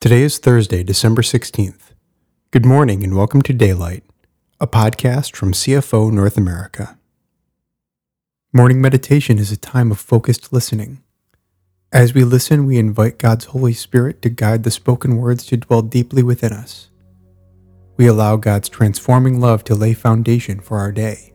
Today is Thursday, December 16th. Good morning and welcome to Daylight, a podcast from CFO North America. Morning meditation is a time of focused listening. As we listen, we invite God's Holy Spirit to guide the spoken words to dwell deeply within us. We allow God's transforming love to lay foundation for our day.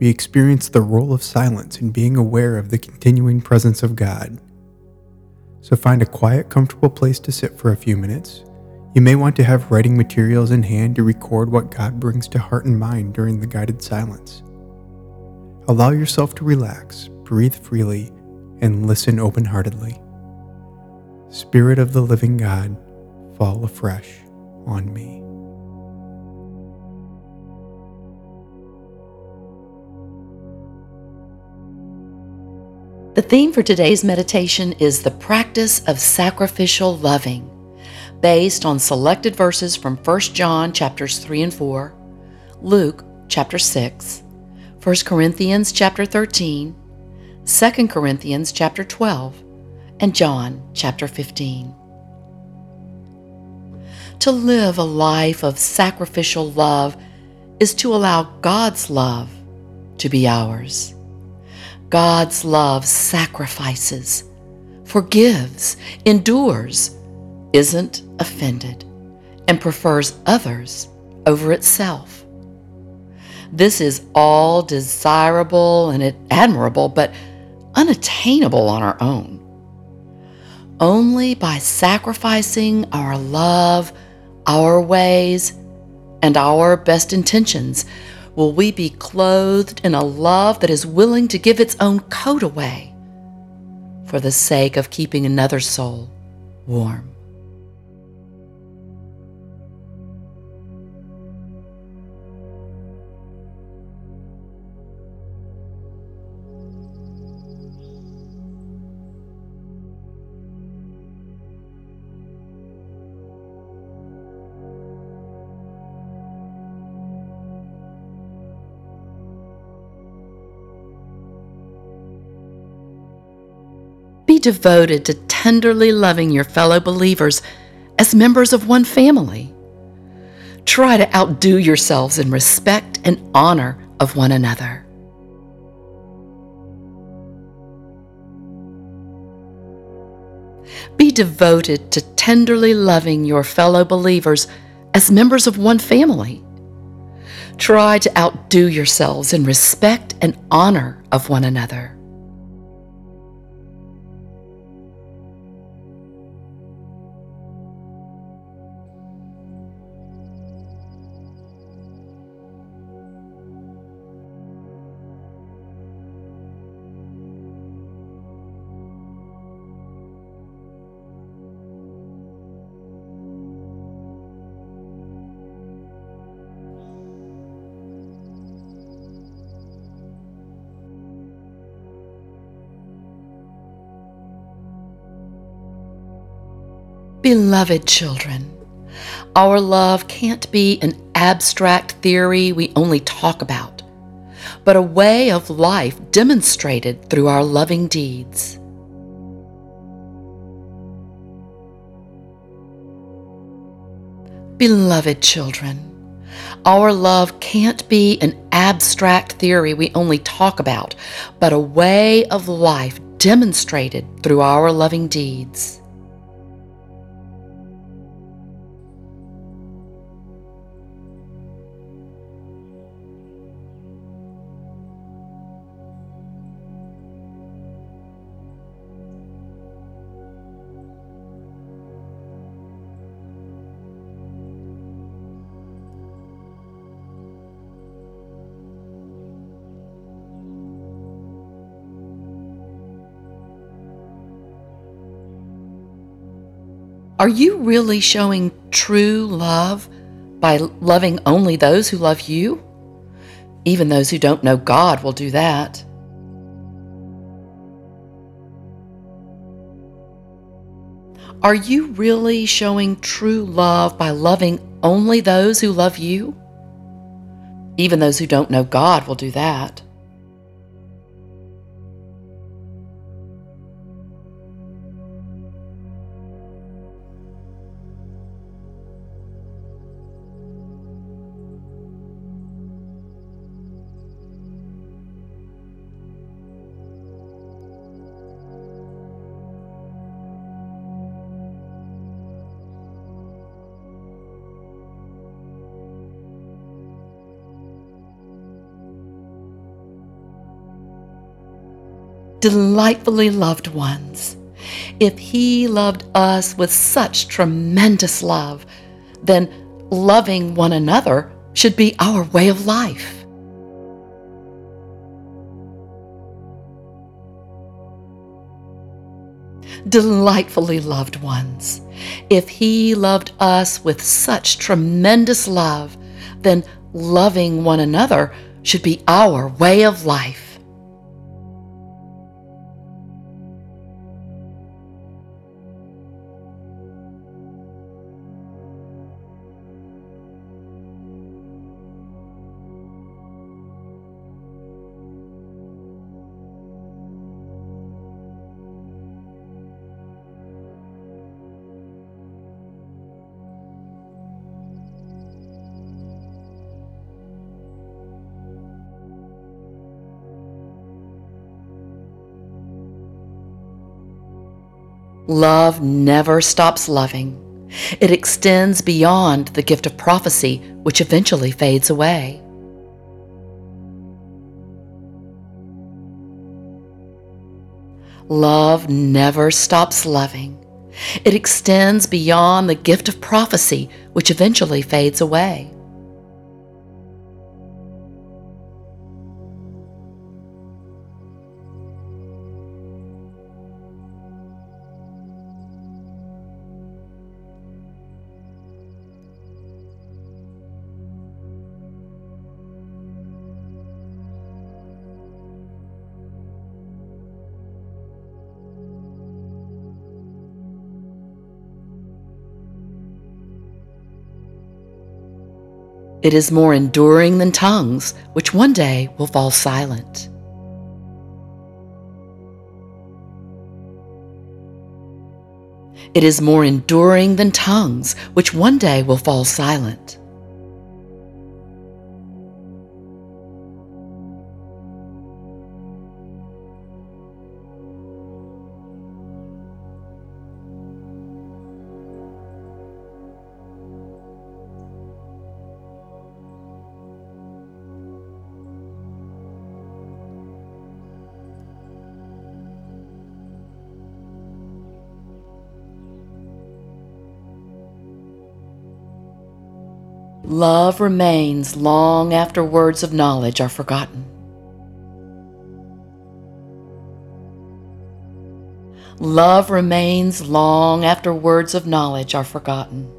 We experience the role of silence in being aware of the continuing presence of God so find a quiet, comfortable place to sit for a few minutes. You may want to have writing materials in hand to record what God brings to heart and mind during the guided silence. Allow yourself to relax, breathe freely, and listen open heartedly. Spirit of the living God, fall afresh on me. Theme for today's meditation is the practice of sacrificial loving, based on selected verses from 1 John chapters 3 and 4, Luke chapter 6, 1 Corinthians chapter 13, 2 Corinthians chapter 12, and John chapter 15. To live a life of sacrificial love is to allow God's love to be ours. God's love sacrifices, forgives, endures, isn't offended, and prefers others over itself. This is all desirable and admirable, but unattainable on our own. Only by sacrificing our love, our ways, and our best intentions will we be clothed in a love that is willing to give its own coat away for the sake of keeping another soul warm. Devoted to tenderly loving your fellow believers as members of one family. Try to outdo yourselves in respect and honor of one another. Be devoted to tenderly loving your fellow believers as members of one family. Try to outdo yourselves in respect and honor of one another. Beloved children, our love can't be an abstract theory we only talk about, but a way of life demonstrated through our loving deeds. Beloved children, our love can't be an abstract theory we only talk about, but a way of life demonstrated through our loving deeds. Are you really showing true love by loving only those who love you? Even those who don't know God will do that. Are you really showing true love by loving only those who love you? Even those who don't know God will do that. Delightfully loved ones, if He loved us with such tremendous love, then loving one another should be our way of life. Delightfully loved ones, if He loved us with such tremendous love, then loving one another should be our way of life. Love never stops loving. It extends beyond the gift of prophecy, which eventually fades away. Love never stops loving. It extends beyond the gift of prophecy, which eventually fades away. It is more enduring than tongues, which one day will fall silent. It is more enduring than tongues, which one day will fall silent. Love remains long after words of knowledge are forgotten. Love remains long after words of knowledge are forgotten.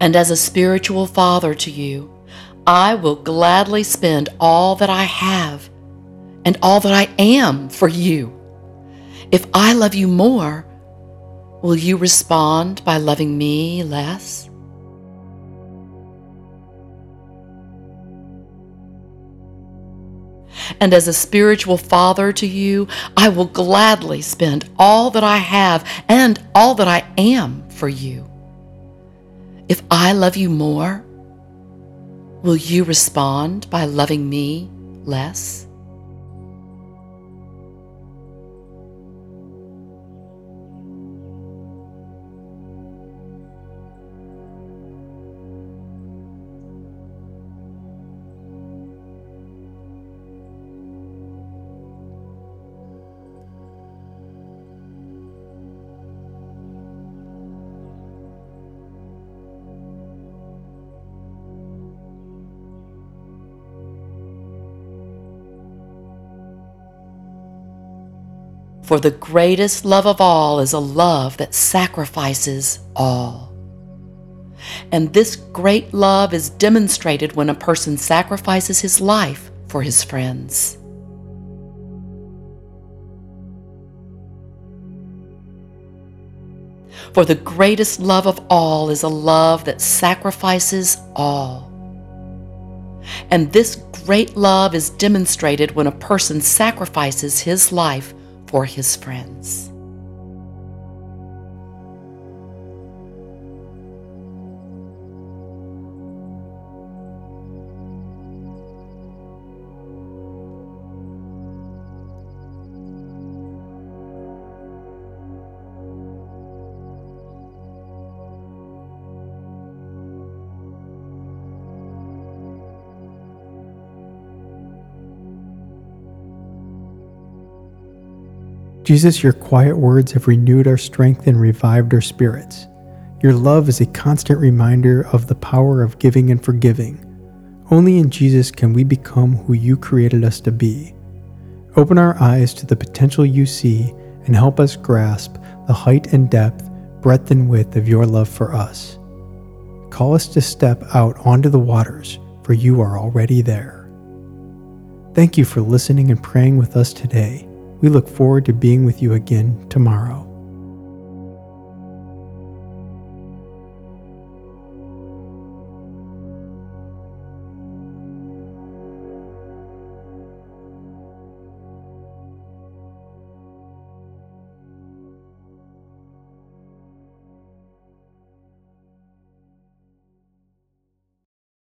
And as a spiritual father to you, I will gladly spend all that I have and all that I am for you. If I love you more, will you respond by loving me less? And as a spiritual father to you, I will gladly spend all that I have and all that I am for you. If I love you more, will you respond by loving me less? For the greatest love of all is a love that sacrifices all. And this great love is demonstrated when a person sacrifices his life for his friends. For the greatest love of all is a love that sacrifices all. And this great love is demonstrated when a person sacrifices his life for his friends. Jesus, your quiet words have renewed our strength and revived our spirits. Your love is a constant reminder of the power of giving and forgiving. Only in Jesus can we become who you created us to be. Open our eyes to the potential you see and help us grasp the height and depth, breadth and width of your love for us. Call us to step out onto the waters, for you are already there. Thank you for listening and praying with us today. We look forward to being with you again tomorrow.